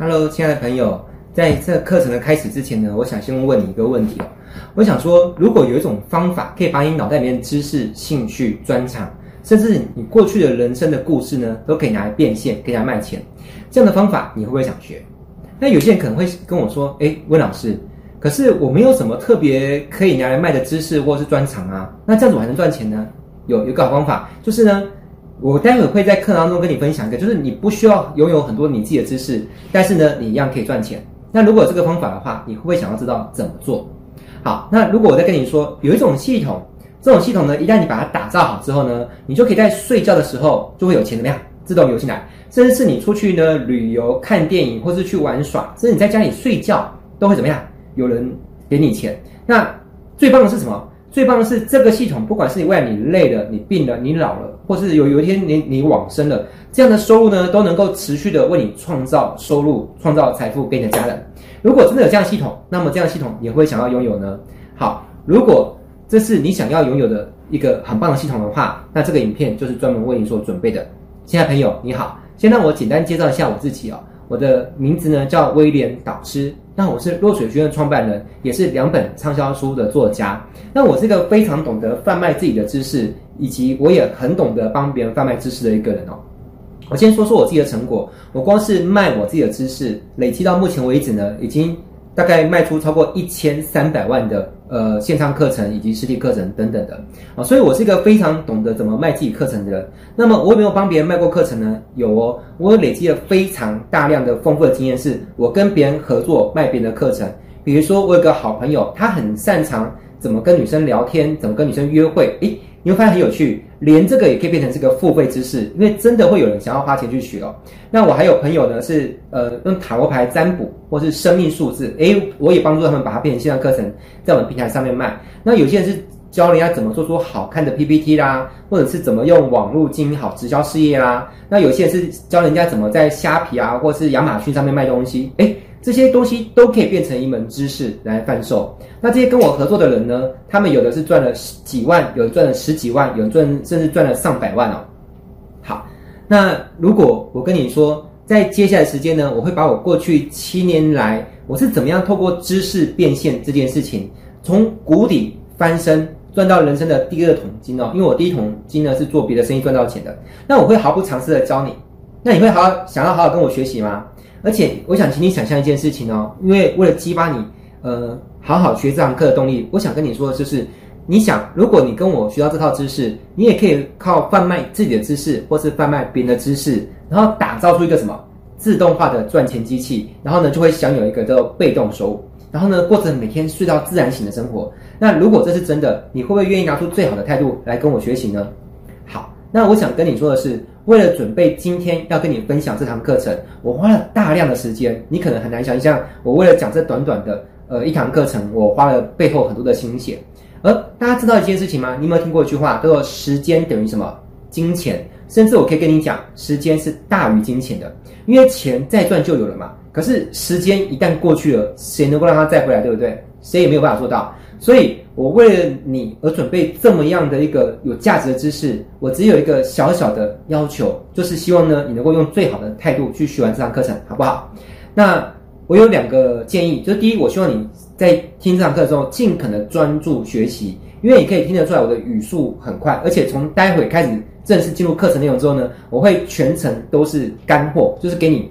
Hello，亲爱的朋友，在这课程的开始之前呢，我想先问你一个问题哦。我想说，如果有一种方法可以把你脑袋里面的知识、兴趣、专长，甚至你过去的人生的故事呢，都可以拿来变现，可以拿来卖钱，这样的方法你会不会想学？那有些人可能会跟我说：“诶，温老师，可是我没有什么特别可以拿来卖的知识或是专长啊，那这样子我还能赚钱呢？”有有个好方法，就是呢。我待会会在课当中跟你分享一个，就是你不需要拥有很多你自己的知识，但是呢，你一样可以赚钱。那如果这个方法的话，你会不会想要知道怎么做？好，那如果我再跟你说，有一种系统，这种系统呢，一旦你把它打造好之后呢，你就可以在睡觉的时候就会有钱怎么样？自动流进来，甚至是你出去呢旅游、看电影，或是去玩耍，甚至你在家里睡觉都会怎么样？有人给你钱。那最棒的是什么？最棒的是这个系统，不管是你未来你累了、你病了、你老了，或是有有一天你你往生了，这样的收入呢，都能够持续的为你创造收入、创造财富给你的家人。如果真的有这样的系统，那么这样的系统你会想要拥有呢？好，如果这是你想要拥有的一个很棒的系统的话，那这个影片就是专门为你所准备的。亲爱朋友，你好，先让我简单介绍一下我自己哦。我的名字呢叫威廉导师，那我是落水学院创办人，也是两本畅销书的作家。那我是一个非常懂得贩卖自己的知识，以及我也很懂得帮别人贩卖知识的一个人哦。我先说说我自己的成果，我光是卖我自己的知识，累积到目前为止呢，已经。大概卖出超过一千三百万的呃线上课程以及实体课程等等的啊，所以我是一个非常懂得怎么卖自己课程的人。那么我有没有帮别人卖过课程呢？有哦，我累积了非常大量的丰富的经验，是我跟别人合作卖别人的课程。比如说，我有个好朋友，他很擅长怎么跟女生聊天，怎么跟女生约会，诶。你会发现很有趣，连这个也可以变成这个付费知识，因为真的会有人想要花钱去学哦。那我还有朋友呢，是呃用塔罗牌占卜或是生命数字，诶，我也帮助他们把它变成线上课程，在我们平台上面卖。那有些人是教人家怎么做出好看的 PPT 啦，或者是怎么用网络经营好直销事业啦。那有些人是教人家怎么在虾皮啊，或是亚马逊上面卖东西，诶。这些东西都可以变成一门知识来贩售。那这些跟我合作的人呢，他们有的是赚了几万，有赚了十几万，有的赚甚至赚了上百万哦。好，那如果我跟你说，在接下来的时间呢，我会把我过去七年来我是怎么样透过知识变现这件事情，从谷底翻身赚到人生的第二桶金哦。因为我第一桶金呢是做别的生意赚到钱的。那我会毫不藏私的教你，那你会好想要好好跟我学习吗？而且，我想请你想象一件事情哦，因为为了激发你，呃，好好学这堂课的动力，我想跟你说的就是，你想，如果你跟我学到这套知识，你也可以靠贩卖自己的知识，或是贩卖别人的知识，然后打造出一个什么自动化的赚钱机器，然后呢，就会享有一个叫被动收入，然后呢，过着每天睡到自然醒的生活。那如果这是真的，你会不会愿意拿出最好的态度来跟我学习呢？好，那我想跟你说的是。为了准备今天要跟你分享这堂课程，我花了大量的时间。你可能很难想象，我为了讲这短短的呃一堂课程，我花了背后很多的心血。而大家知道一件事情吗？你有没有听过一句话，叫做“时间等于什么？金钱”。甚至我可以跟你讲，时间是大于金钱的，因为钱再赚就有了嘛。可是时间一旦过去了，谁能够让它再回来？对不对？谁也没有办法做到。所以我为了你而准备这么样的一个有价值的知识，我只有一个小小的要求，就是希望呢，你能够用最好的态度去学完这堂课程，好不好？那我有两个建议，就是第一，我希望你在听这堂课的时候尽可能专注学习，因为你可以听得出来我的语速很快，而且从待会开始正式进入课程内容之后呢，我会全程都是干货，就是给你。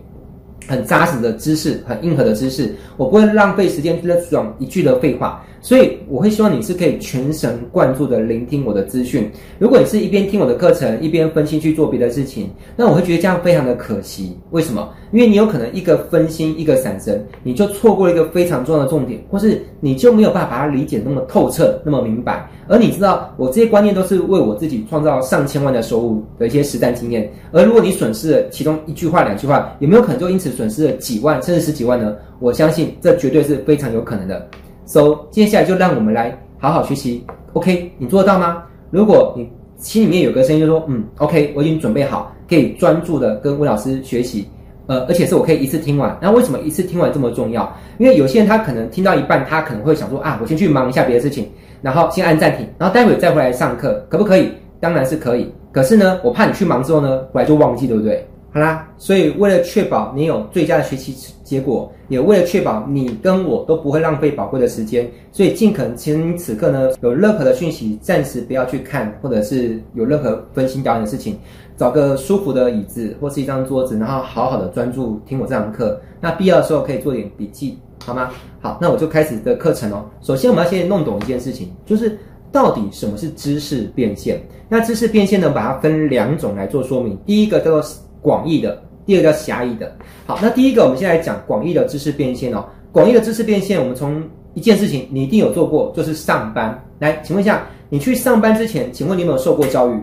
很扎实的知识，很硬核的知识，我不会浪费时间在讲一句的废话，所以我会希望你是可以全神贯注的聆听我的资讯。如果你是一边听我的课程，一边分心去做别的事情，那我会觉得这样非常的可惜。为什么？因为你有可能一个分心，一个闪神，你就错过了一个非常重要的重点，或是你就没有办法把它理解那么透彻，那么明白。而你知道，我这些观念都是为我自己创造上千万的收入的一些实战经验。而如果你损失了其中一句话、两句话，有没有可能就因此损失了几万甚至十几万呢？我相信这绝对是非常有可能的。So，接下来就让我们来好好学习。OK，你做得到吗？如果你心里面有个声音就说：“嗯，OK，我已经准备好，可以专注的跟魏老师学习。”呃，而且是我可以一次听完。那为什么一次听完这么重要？因为有些人他可能听到一半，他可能会想说：“啊，我先去忙一下别的事情。”然后先按暂停，然后待会再回来上课，可不可以？当然是可以。可是呢，我怕你去忙之后呢，回来就忘记，对不对好啦，所以为了确保你有最佳的学习结果，也为了确保你跟我都不会浪费宝贵的时间，所以尽可能请你此刻呢，有任何的讯息暂时不要去看，或者是有任何分心表演的事情，找个舒服的椅子或是一张桌子，然后好好的专注听我这堂课。那必要的时候可以做点笔记，好吗？好，那我就开始的课程哦。首先我们要先弄懂一件事情，就是到底什么是知识变现？那知识变现呢，把它分两种来做说明，第一个叫做。广义的，第二个叫狭义的。好，那第一个，我们先来讲广义的知识变现哦。广义的知识变现，我们从一件事情，你一定有做过，就是上班。来，请问一下，你去上班之前，请问你有没有受过教育？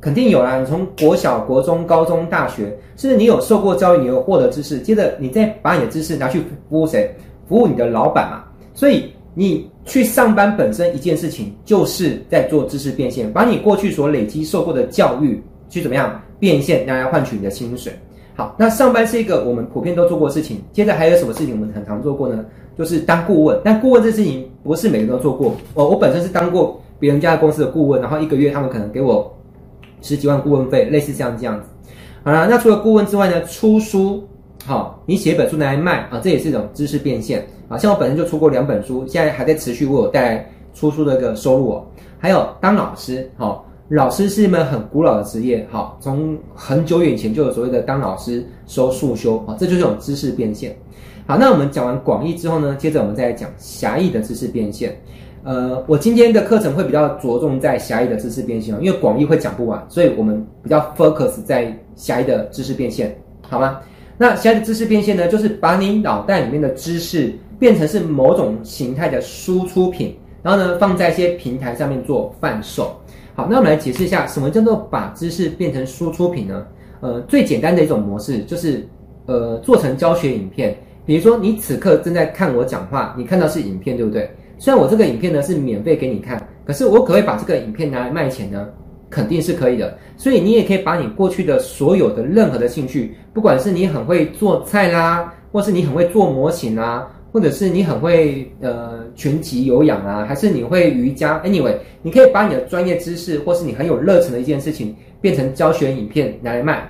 肯定有啦。你从国小、国中、高中、大学，甚至你有受过教育，你有获得知识，接着你再把你的知识拿去服务谁？服务你的老板嘛。所以你去上班本身一件事情，就是在做知识变现，把你过去所累积受过的教育去怎么样？变现拿来换取你的薪水。好，那上班是一个我们普遍都做过的事情。接着还有什么事情我们很常做过呢？就是当顾问。但顾问这事情不是每个人都做过。我我本身是当过别人家的公司的顾问，然后一个月他们可能给我十几万顾问费，类似像这样子。好了，那除了顾问之外呢，出书，好，你写一本书拿来卖啊，这也是一种知识变现。啊，像我本身就出过两本书，现在还在持续为我带来出书的一个收入哦。还有当老师，好。老师是一门很古老的职业，好，从很久远前就有所谓的当老师收束修，啊，这就是一种知识变现。好，那我们讲完广义之后呢，接着我们再来讲狭义的知识变现。呃，我今天的课程会比较着重在狭义的知识变现，因为广义会讲不完，所以我们比较 focus 在狭义的知识变现，好吗？那狭义的知识变现呢，就是把你脑袋里面的知识变成是某种形态的输出品，然后呢，放在一些平台上面做贩售。好，那我们来解释一下，什么叫做把知识变成输出品呢？呃，最简单的一种模式就是，呃，做成教学影片。比如说，你此刻正在看我讲话，你看到是影片，对不对？虽然我这个影片呢是免费给你看，可是我可不可以把这个影片拿来卖钱呢？肯定是可以的。所以你也可以把你过去的所有的任何的兴趣，不管是你很会做菜啦，或是你很会做模型啦。或者是你很会呃拳击有氧啊，还是你会瑜伽？Anyway，你可以把你的专业知识，或是你很有热忱的一件事情，变成教学影片拿来卖。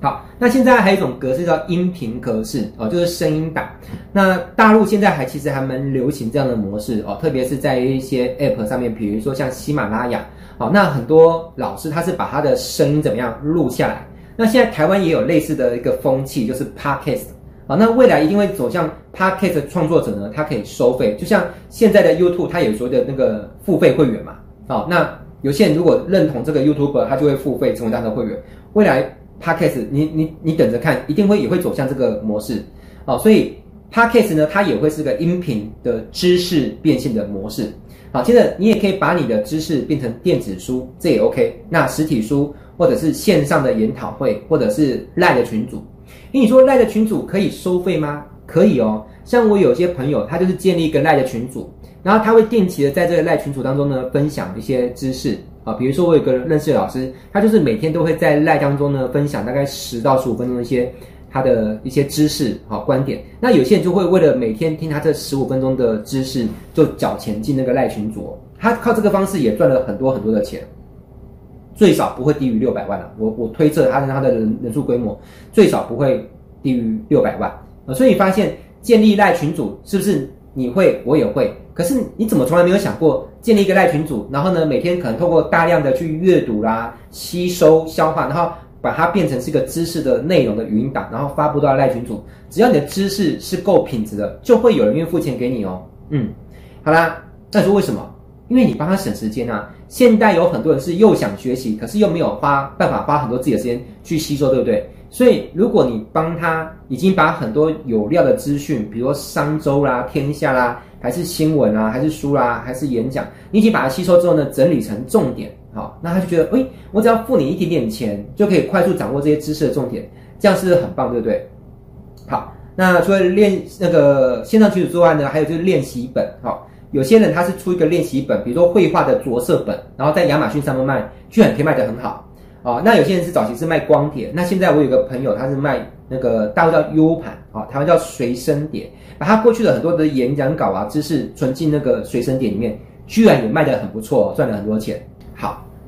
好，那现在还有一种格式叫音频格式哦，就是声音档。那大陆现在还其实还蛮流行这样的模式哦，特别是在一些 App 上面，比如说像喜马拉雅。好，那很多老师他是把他的声音怎么样录下来。那现在台湾也有类似的一个风气，就是 Podcast。好，那未来一定会走向 Podcast 创作者呢，他可以收费，就像现在的 YouTube，它有所谓的那个付费会员嘛。好，那有些人如果认同这个 YouTuber，他就会付费成为他的会员。未来 Podcast，你你你等着看，一定会也会走向这个模式。好，所以 Podcast 呢，它也会是个音频的知识变现的模式。好，接着你也可以把你的知识变成电子书，这也 OK。那实体书或者是线上的研讨会，或者是 LINE 的群组。跟，你说赖的群组可以收费吗？可以哦。像我有些朋友，他就是建立一个赖的群组，然后他会定期的在这个赖群组当中呢，分享一些知识啊。比如说我有个认识的老师，他就是每天都会在赖当中呢，分享大概十到十五分钟的一些他的一些知识啊观点。那有些人就会为了每天听他这十五分钟的知识，就缴钱进那个赖群组，他靠这个方式也赚了很多很多的钱。最少不会低于六百万了，我我推测他的他的人人数规模最少不会低于六百万，呃，所以你发现建立赖群组是不是你会我也会？可是你怎么从来没有想过建立一个赖群组，然后呢，每天可能透过大量的去阅读啦、吸收、消化，然后把它变成是一个知识的内容的语音档，然后发布到赖群组。只要你的知识是够品质的，就会有人愿意付钱给你哦。嗯，好啦，那是为什么？因为你帮他省时间啊。现代有很多人是又想学习，可是又没有花办法花很多自己的时间去吸收，对不对？所以如果你帮他已经把很多有料的资讯，比如说商周啦、天下啦，还是新闻啊，还是书啦，还是演讲，你已经把它吸收之后呢，整理成重点，好，那他就觉得，诶，我只要付你一点点钱，就可以快速掌握这些知识的重点，这样是不是很棒，对不对？好，那除了练那个线上群组之外呢，还有就是练习本，好。有些人他是出一个练习本，比如说绘画的着色本，然后在亚马逊上面卖，居然可以卖得很好啊。那有些人是早期是卖光碟，那现在我有个朋友他是卖那个大陆叫 U 盘啊，台湾叫随身碟，把他过去的很多的演讲稿啊、知识存进那个随身碟里面，居然也卖得很不错，赚了很多钱。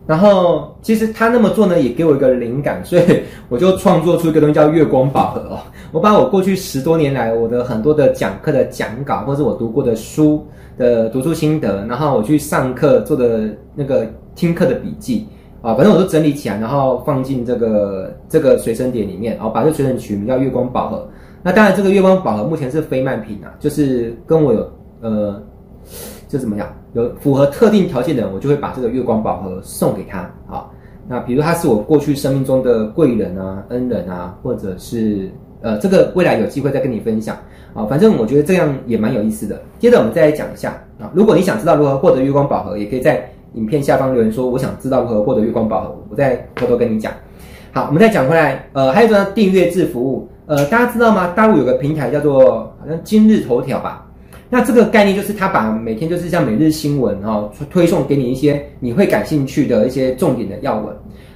然后其实他那么做呢，也给我一个灵感，所以我就创作出一个东西叫月光宝盒哦。我把我过去十多年来我的很多的讲课的讲稿，或是我读过的书的读书心得，然后我去上课做的那个听课的笔记啊，反正我都整理起来，然后放进这个这个随身碟里面，然后把这随身取名叫月光宝盒。那当然，这个月光宝盒目前是非卖品啊，就是跟我有呃。就怎么样？有符合特定条件的人，我就会把这个月光宝盒送给他。啊，那比如他是我过去生命中的贵人啊、恩人啊，或者是呃，这个未来有机会再跟你分享啊。反正我觉得这样也蛮有意思的。接着我们再来讲一下啊，如果你想知道如何获得月光宝盒，也可以在影片下方留言说我想知道如何获得月光宝盒，我再偷偷跟你讲。好，我们再讲回来，呃，还有一个订阅制服务，呃，大家知道吗？大陆有个平台叫做好像今日头条吧。那这个概念就是，他把每天就是像每日新闻哈，推送给你一些你会感兴趣的一些重点的要闻。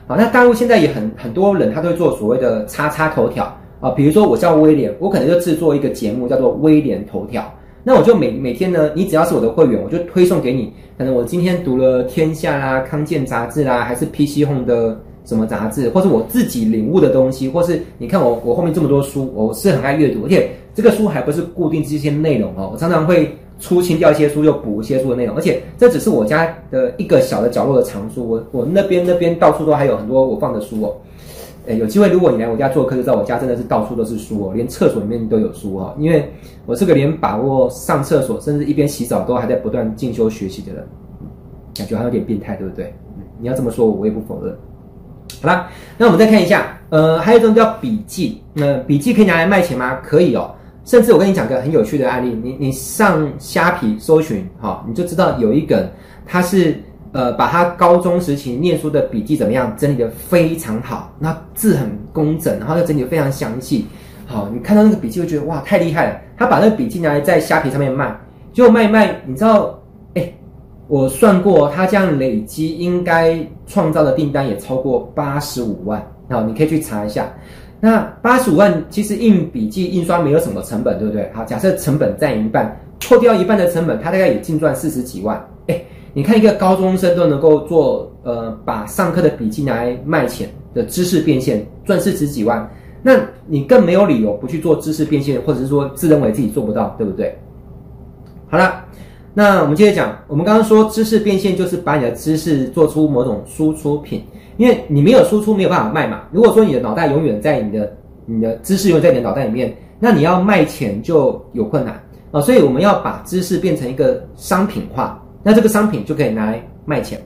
好，那大陆现在也很很多人，他都会做所谓的叉叉头条啊，比如说我叫威廉，我可能就制作一个节目叫做威廉头条。那我就每每天呢，你只要是我的会员，我就推送给你。可能我今天读了《天下》啦、《康健》杂志啦，还是 PC Home 的什么杂志，或是我自己领悟的东西，或是你看我我后面这么多书，我是很爱阅读，而且。这个书还不是固定这些内容哦，我常常会出清掉一些书，又补一些书的内容，而且这只是我家的一个小的角落的藏书，我我那边那边到处都还有很多我放的书哦。诶，有机会如果你来我家做客，就知道我家真的是到处都是书哦，连厕所里面都有书哈，因为我是个连把握上厕所，甚至一边洗澡都还在不断进修学习的人，感觉还有点变态，对不对？你要这么说，我也不否认。好啦，那我们再看一下，呃，还有一种叫笔记，那笔记可以拿来卖钱吗？可以哦。甚至我跟你讲个很有趣的案例，你你上虾皮搜寻，哈，你就知道有一个，他是呃把他高中时期念书的笔记怎么样整理得非常好，那字很工整，然后又整理得非常详细，好，你看到那个笔记就觉得哇太厉害了，他把那个笔记拿来在虾皮上面卖，结果卖一卖，你知道，哎，我算过，他这样累积应该创造的订单也超过八十五万，好，你可以去查一下。那八十五万其实印笔记印刷没有什么成本，对不对？好，假设成本占一半，扣掉一半的成本，他大概也净赚四十几万。诶，你看一个高中生都能够做，呃，把上课的笔记拿来卖钱的知识变现，赚四十几万，那你更没有理由不去做知识变现，或者是说自认为自己做不到，对不对？好了，那我们接着讲，我们刚刚说知识变现就是把你的知识做出某种输出品。因为你没有输出，没有办法卖嘛。如果说你的脑袋永远在你的你的知识永远在你的脑袋里面，那你要卖钱就有困难啊。所以我们要把知识变成一个商品化，那这个商品就可以拿来卖钱。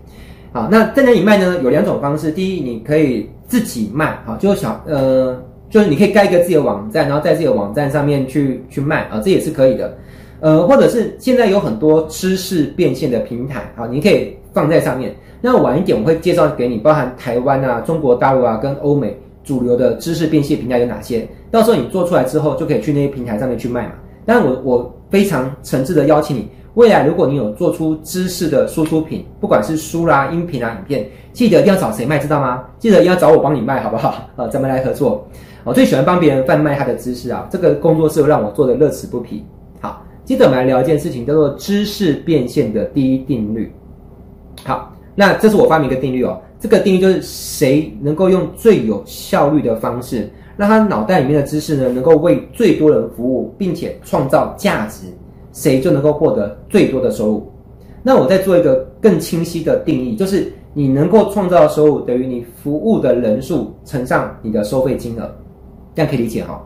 好，那在哪里卖呢？有两种方式。第一，你可以自己卖，好，就小呃，就是你可以盖一个自己的网站，然后在自己的网站上面去去卖啊，这也是可以的。呃，或者是现在有很多知识变现的平台，啊，你可以放在上面。那晚一点我会介绍给你，包含台湾啊、中国大陆啊跟欧美主流的知识变现平台有哪些？到时候你做出来之后，就可以去那些平台上面去卖嘛。当然我我非常诚挚的邀请你，未来如果你有做出知识的输出品，不管是书啦、音频啊、影片，记得一定要找谁卖，知道吗？记得要找我帮你卖，好不好？呃，咱们来合作。我最喜欢帮别人贩卖他的知识啊，这个工作室让我做的乐此不疲。接着我们来聊一件事情，叫做知识变现的第一定律。好。那这是我发明一个定律哦，这个定律就是谁能够用最有效率的方式，让他脑袋里面的知识呢，能够为最多人服务，并且创造价值，谁就能够获得最多的收入。那我再做一个更清晰的定义，就是你能够创造的收入等于你服务的人数乘上你的收费金额，这样可以理解哈。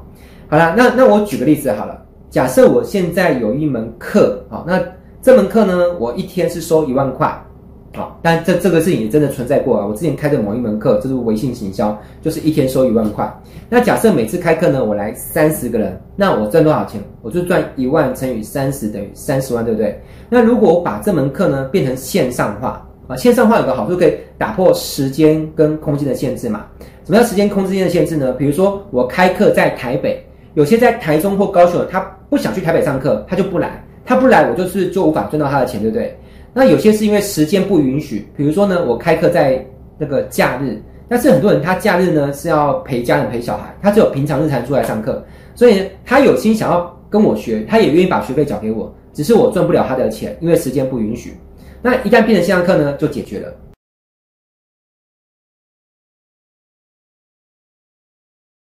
好了，那那我举个例子好了，假设我现在有一门课，好，那这门课呢，我一天是收一万块。好，但这这个事情也真的存在过啊！我之前开的某一门课，就是微信行销，就是一天收一万块。那假设每次开课呢，我来三十个人，那我赚多少钱？我就赚一万乘以三十等于三十万，对不对？那如果我把这门课呢变成线上化啊，线上化有个好处，可以打破时间跟空间的限制嘛。什么叫时间空间的限制呢？比如说我开课在台北，有些在台中或高雄，他不想去台北上课，他就不来，他不来，我就是就无法赚到他的钱，对不对？那有些是因为时间不允许，比如说呢，我开课在那个假日，但是很多人他假日呢是要陪家人陪小孩，他只有平常日才出来上课，所以他有心想要跟我学，他也愿意把学费缴给我，只是我赚不了他的钱，因为时间不允许。那一旦变成线上课呢，就解决了。